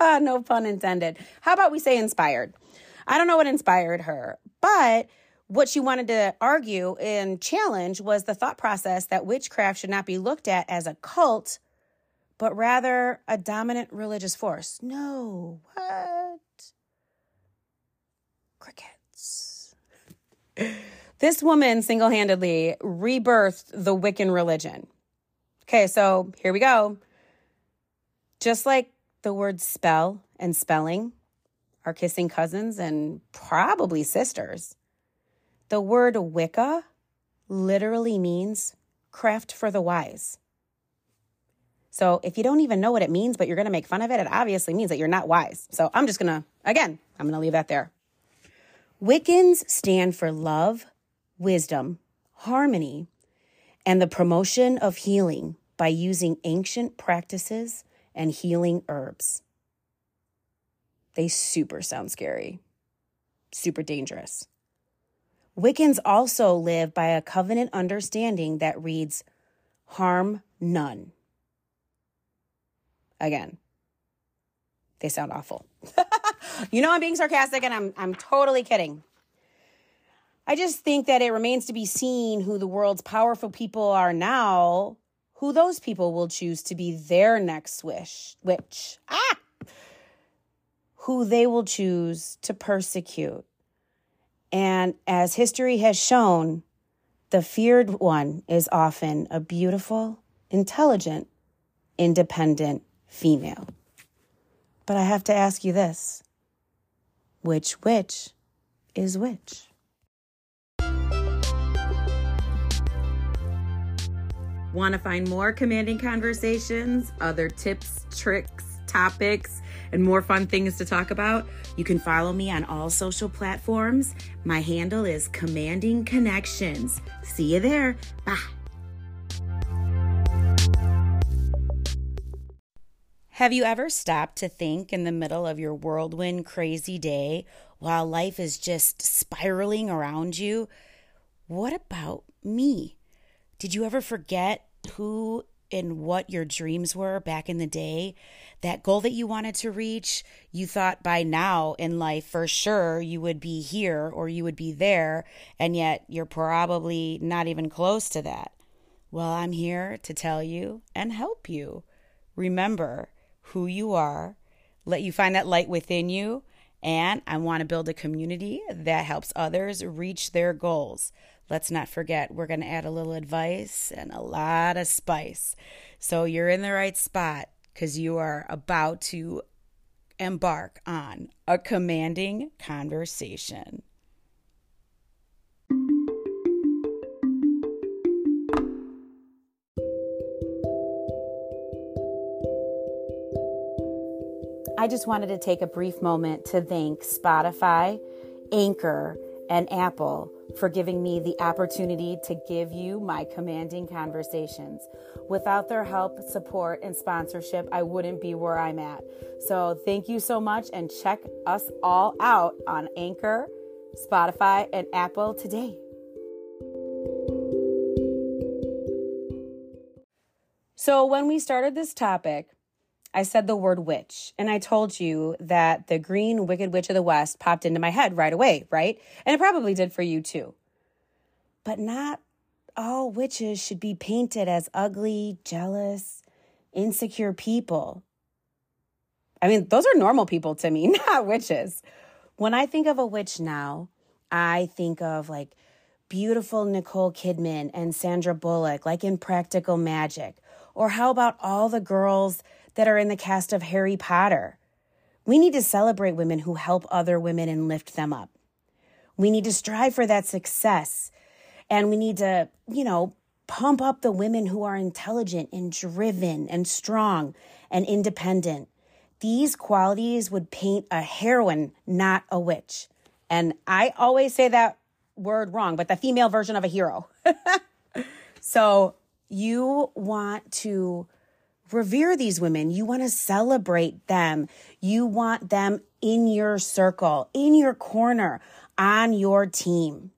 no pun intended. How about we say inspired? I don't know what inspired her, but what she wanted to argue and challenge was the thought process that witchcraft should not be looked at as a cult, but rather a dominant religious force. No, what? Crickets. This woman single handedly rebirthed the Wiccan religion. Okay, so here we go. Just like the word spell and spelling are kissing cousins and probably sisters the word Wicca literally means craft for the wise. So if you don't even know what it means, but you're going to make fun of it, it obviously means that you're not wise. So I'm just going to, again, I'm going to leave that there. Wiccans stand for love, wisdom, harmony, and the promotion of healing by using ancient practices and healing herbs. They super sound scary, super dangerous. Wiccans also live by a covenant understanding that reads, harm none. Again, they sound awful. you know I'm being sarcastic and I'm I'm totally kidding. I just think that it remains to be seen who the world's powerful people are now, who those people will choose to be their next wish, which ah who they will choose to persecute and as history has shown, the feared one is often a beautiful, intelligent, independent female. But I have to ask you this which witch is which? Want to find more commanding conversations, other tips, tricks, topics, and more fun things to talk about, you can follow me on all social platforms. My handle is Commanding Connections. See you there. Bye. Have you ever stopped to think in the middle of your whirlwind crazy day while life is just spiraling around you? What about me? Did you ever forget who and what your dreams were back in the day? That goal that you wanted to reach, you thought by now in life for sure you would be here or you would be there, and yet you're probably not even close to that. Well, I'm here to tell you and help you. Remember, who you are, let you find that light within you. And I want to build a community that helps others reach their goals. Let's not forget, we're going to add a little advice and a lot of spice. So you're in the right spot because you are about to embark on a commanding conversation. I just wanted to take a brief moment to thank Spotify, Anchor, and Apple for giving me the opportunity to give you my commanding conversations. Without their help, support, and sponsorship, I wouldn't be where I'm at. So, thank you so much and check us all out on Anchor, Spotify, and Apple today. So, when we started this topic, I said the word witch, and I told you that the green wicked witch of the West popped into my head right away, right? And it probably did for you too. But not all witches should be painted as ugly, jealous, insecure people. I mean, those are normal people to me, not witches. When I think of a witch now, I think of like beautiful Nicole Kidman and Sandra Bullock, like in Practical Magic. Or how about all the girls that are in the cast of Harry Potter. We need to celebrate women who help other women and lift them up. We need to strive for that success. And we need to, you know, pump up the women who are intelligent and driven and strong and independent. These qualities would paint a heroine, not a witch. And I always say that word wrong, but the female version of a hero. so you want to revere these women. You want to celebrate them. You want them in your circle, in your corner, on your team.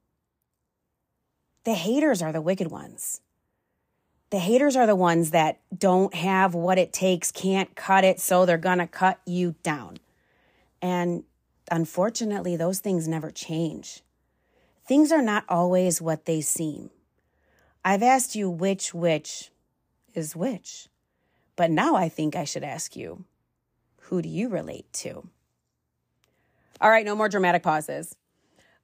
The haters are the wicked ones. The haters are the ones that don't have what it takes, can't cut it, so they're going to cut you down. And unfortunately, those things never change. Things are not always what they seem. I've asked you which which is which. But now I think I should ask you who do you relate to? All right, no more dramatic pauses.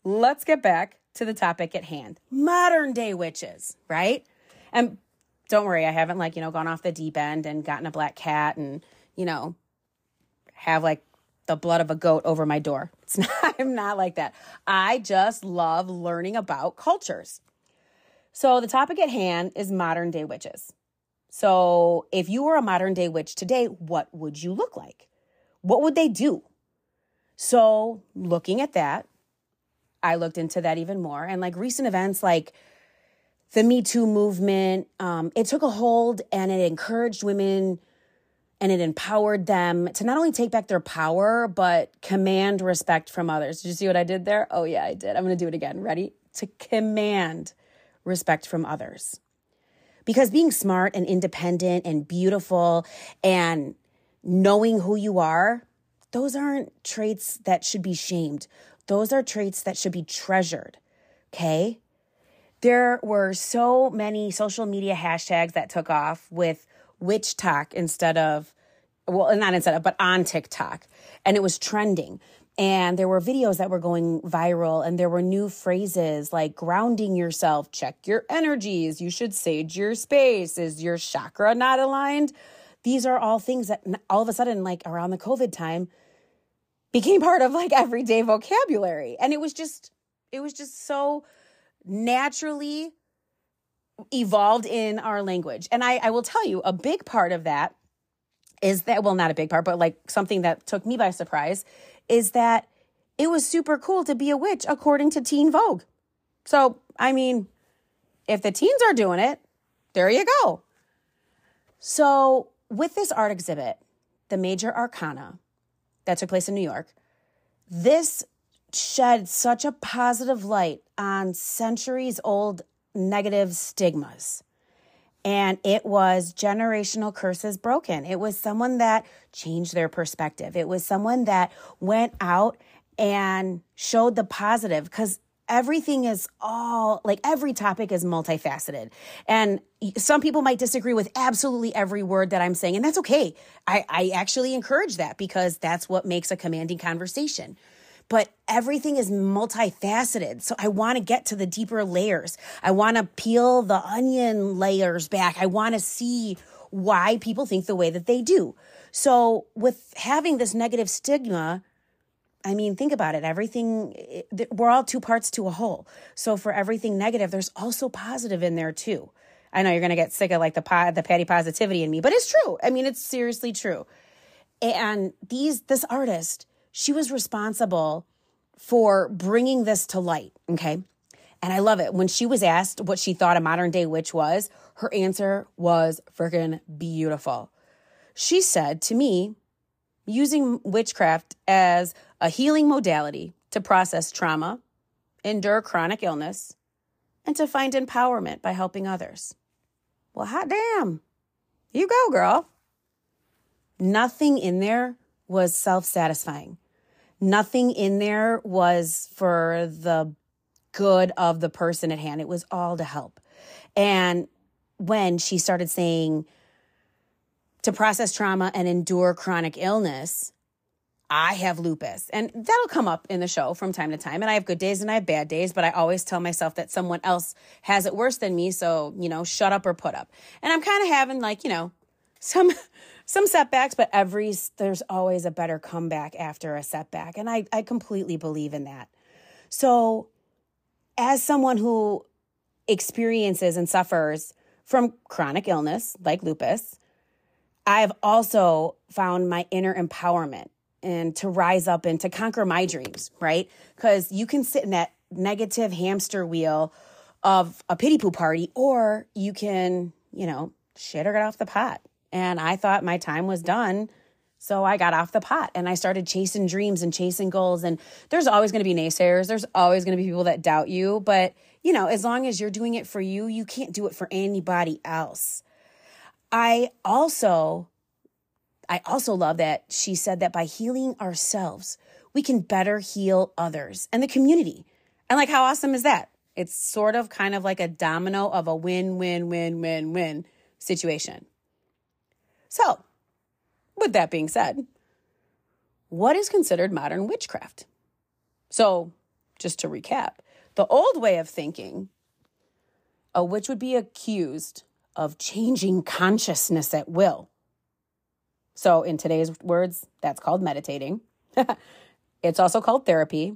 Let's get back to the topic at hand modern day witches, right? And don't worry, I haven't like, you know, gone off the deep end and gotten a black cat and, you know, have like the blood of a goat over my door. It's not, I'm not like that. I just love learning about cultures. So the topic at hand is modern day witches. So, if you were a modern day witch today, what would you look like? What would they do? So, looking at that, I looked into that even more. And like recent events like the Me Too movement, um, it took a hold and it encouraged women and it empowered them to not only take back their power, but command respect from others. Did you see what I did there? Oh, yeah, I did. I'm going to do it again. Ready? To command respect from others. Because being smart and independent and beautiful and knowing who you are, those aren't traits that should be shamed. Those are traits that should be treasured. Okay. There were so many social media hashtags that took off with witch talk instead of, well, not instead of, but on TikTok. And it was trending and there were videos that were going viral and there were new phrases like grounding yourself check your energies you should sage your space is your chakra not aligned? These are all things that all of a sudden like around the covid time became part of like everyday vocabulary. And it was just it was just so naturally evolved in our language. And i i will tell you a big part of that is that well not a big part but like something that took me by surprise is that it was super cool to be a witch according to Teen Vogue. So, I mean, if the teens are doing it, there you go. So, with this art exhibit the major arcana that took place in New York, this shed such a positive light on centuries old negative stigmas. And it was generational curses broken. It was someone that changed their perspective. It was someone that went out and showed the positive because everything is all like every topic is multifaceted. And some people might disagree with absolutely every word that I'm saying, and that's okay. I, I actually encourage that because that's what makes a commanding conversation but everything is multifaceted. So I want to get to the deeper layers. I want to peel the onion layers back. I want to see why people think the way that they do. So with having this negative stigma, I mean, think about it. Everything, eh, we're all two parts to a whole. So for everything negative, there's also positive in there too. I know you're going to get sick of like the the patty positivity in me, but it's true. I mean, it's seriously true. And these, this artist, she was responsible for bringing this to light. Okay. And I love it. When she was asked what she thought a modern day witch was, her answer was freaking beautiful. She said to me, using witchcraft as a healing modality to process trauma, endure chronic illness, and to find empowerment by helping others. Well, hot damn. You go, girl. Nothing in there was self satisfying. Nothing in there was for the good of the person at hand. It was all to help. And when she started saying to process trauma and endure chronic illness, I have lupus. And that'll come up in the show from time to time. And I have good days and I have bad days, but I always tell myself that someone else has it worse than me. So, you know, shut up or put up. And I'm kind of having like, you know, some some setbacks, but every there's always a better comeback after a setback. And I, I completely believe in that. So as someone who experiences and suffers from chronic illness like lupus, I've also found my inner empowerment and to rise up and to conquer my dreams, right? Because you can sit in that negative hamster wheel of a pity poo party, or you can, you know, shit or get off the pot. And I thought my time was done. So I got off the pot and I started chasing dreams and chasing goals. And there's always going to be naysayers. There's always going to be people that doubt you. But, you know, as long as you're doing it for you, you can't do it for anybody else. I also, I also love that she said that by healing ourselves, we can better heal others and the community. And like, how awesome is that? It's sort of kind of like a domino of a win, win, win, win, win situation. So, with that being said, what is considered modern witchcraft? So, just to recap, the old way of thinking, a witch would be accused of changing consciousness at will. So, in today's words, that's called meditating. it's also called therapy.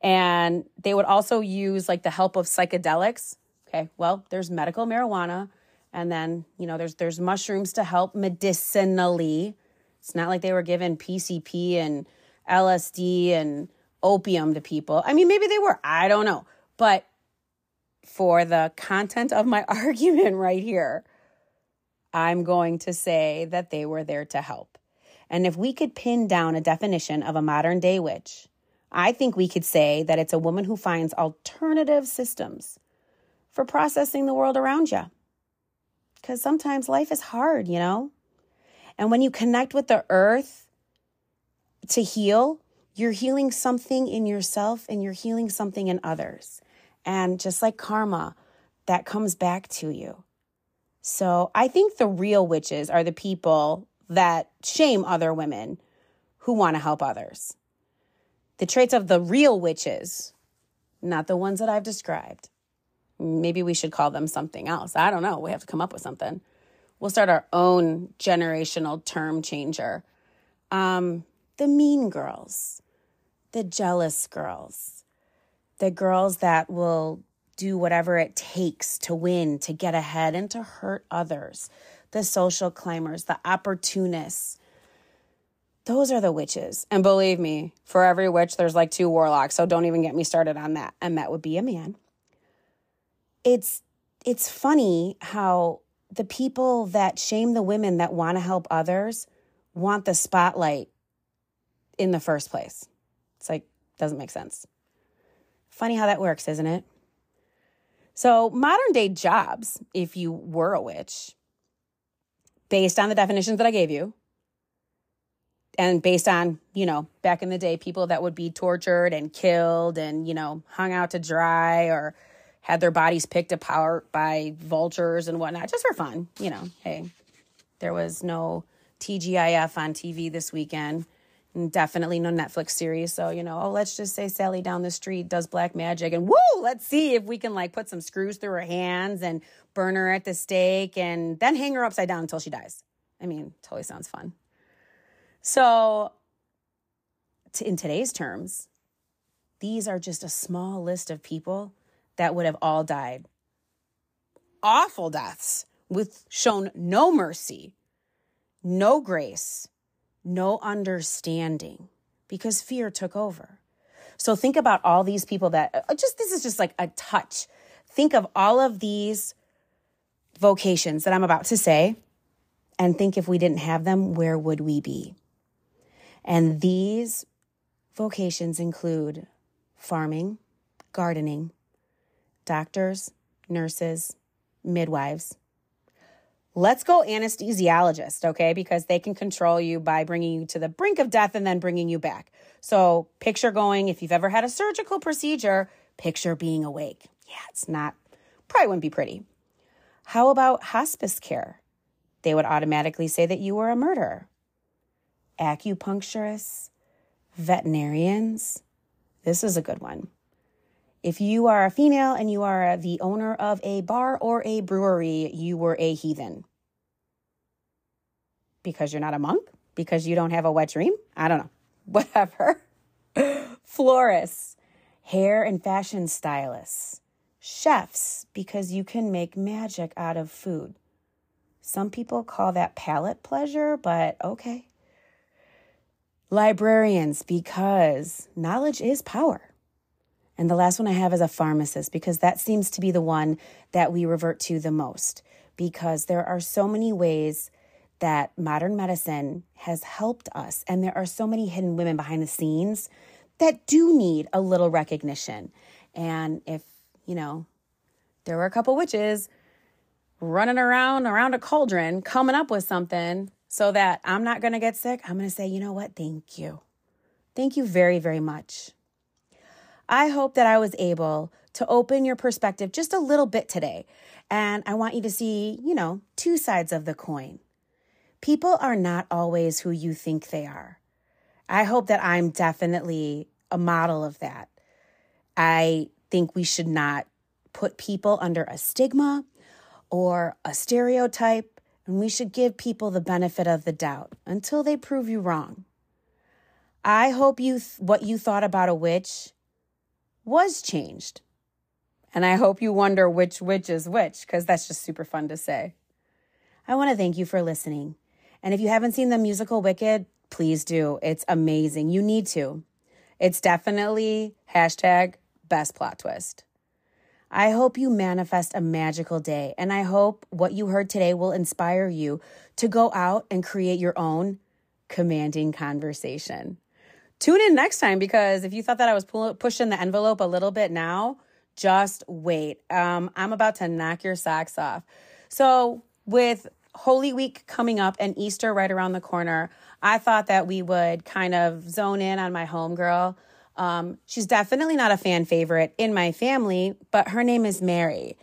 And they would also use like the help of psychedelics. Okay, well, there's medical marijuana, and then, you know, there's there's mushrooms to help medicinally. It's not like they were given PCP and LSD and opium to people. I mean, maybe they were. I don't know. But for the content of my argument right here, I'm going to say that they were there to help. And if we could pin down a definition of a modern day witch, I think we could say that it's a woman who finds alternative systems for processing the world around you because sometimes life is hard, you know? And when you connect with the earth to heal, you're healing something in yourself and you're healing something in others. And just like karma, that comes back to you. So I think the real witches are the people that shame other women who want to help others. The traits of the real witches, not the ones that I've described, Maybe we should call them something else. I don't know. We have to come up with something. We'll start our own generational term changer. Um, the mean girls, the jealous girls, the girls that will do whatever it takes to win, to get ahead, and to hurt others, the social climbers, the opportunists. Those are the witches. And believe me, for every witch, there's like two warlocks. So don't even get me started on that. And that would be a man it's it's funny how the people that shame the women that want to help others want the spotlight in the first place. It's like, doesn't make sense. Funny how that works, isn't it? So, modern day jobs, if you were a witch, based on the definitions that I gave you, and based on, you know, back in the day, people that would be tortured and killed and, you know, hung out to dry or had their bodies picked apart by vultures and whatnot, just for fun, you know, hey, there was no TGIF on TV this weekend. And definitely no Netflix series. So, you know, oh, let's just say Sally down the street does black magic and woo, let's see if we can like put some screws through her hands and burn her at the stake and then hang her upside down until she dies. I mean, totally sounds fun. So, in today's terms, these are just a small list of people that would have all died. Awful deaths with shown no mercy, no grace, no understanding because fear took over. So think about all these people that uh, just this is just like a touch. Think of all of these vocations that I'm about to say and think if we didn't have them, where would we be? And these vocations include farming, gardening, doctors, nurses, midwives, Let's go anesthesiologist, okay? Because they can control you by bringing you to the brink of death and then bringing you back. So picture going, if you've ever had a surgical procedure, picture being awake. Yeah, it's not, probably wouldn't be pretty. How about hospice care? They would automatically say that you were a murderer. Acupuncturists, veterinarians. This is a good one. If you are a female and you are the owner of a bar or a brewery, you were a heathen. Because you're not a monk? Because you don't have a wet dream? I don't know. Whatever. Florists, hair and fashion stylists, chefs, because you can make magic out of food. Some people call that palate pleasure, but okay. Librarians, because knowledge is power. And the last one I have is a pharmacist because that seems to be the one that we revert to the most because there are so many ways that modern medicine has helped us. And there are so many hidden women behind the scenes that do need a little recognition. And if, you know, there were a couple witches running around around a cauldron coming up with something so that I'm not going to get sick, I'm going to say, you know what? Thank you. Thank you very, very much. I hope that I was able to open your perspective just a little bit today. And I want you to see, you know, two sides of the coin. People are not always who you think they are. I hope that I'm definitely a model of that. I think we should not put people under a stigma or a stereotype, and we should give people the benefit of the doubt until they prove you wrong. I hope you th- what you thought about a witch was changed. And I hope you wonder which witch is which, because that's just super fun to say. I want to thank you for listening. And if you haven't seen the musical Wicked, please do. It's amazing. You need to. It's definitely hashtag best plot twist. I hope you manifest a magical day, and I hope what you heard today will inspire you to go out and create your own commanding conversation. Tune in next time because if you thought that I was pull- pushing the envelope a little bit now, just wait. Um, I'm about to knock your socks off. So, with Holy Week coming up and Easter right around the corner, I thought that we would kind of zone in on my homegirl. Um, she's definitely not a fan favorite in my family, but her name is Mary.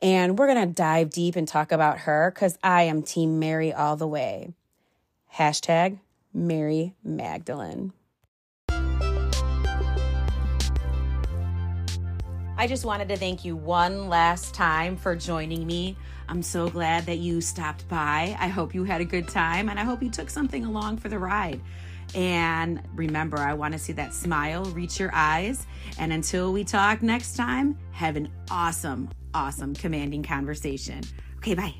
And we're going to dive deep and talk about her because I am Team Mary all the way. Hashtag Mary Magdalene. I just wanted to thank you one last time for joining me. I'm so glad that you stopped by. I hope you had a good time and I hope you took something along for the ride. And remember, I want to see that smile reach your eyes. And until we talk next time, have an awesome, awesome commanding conversation. Okay, bye.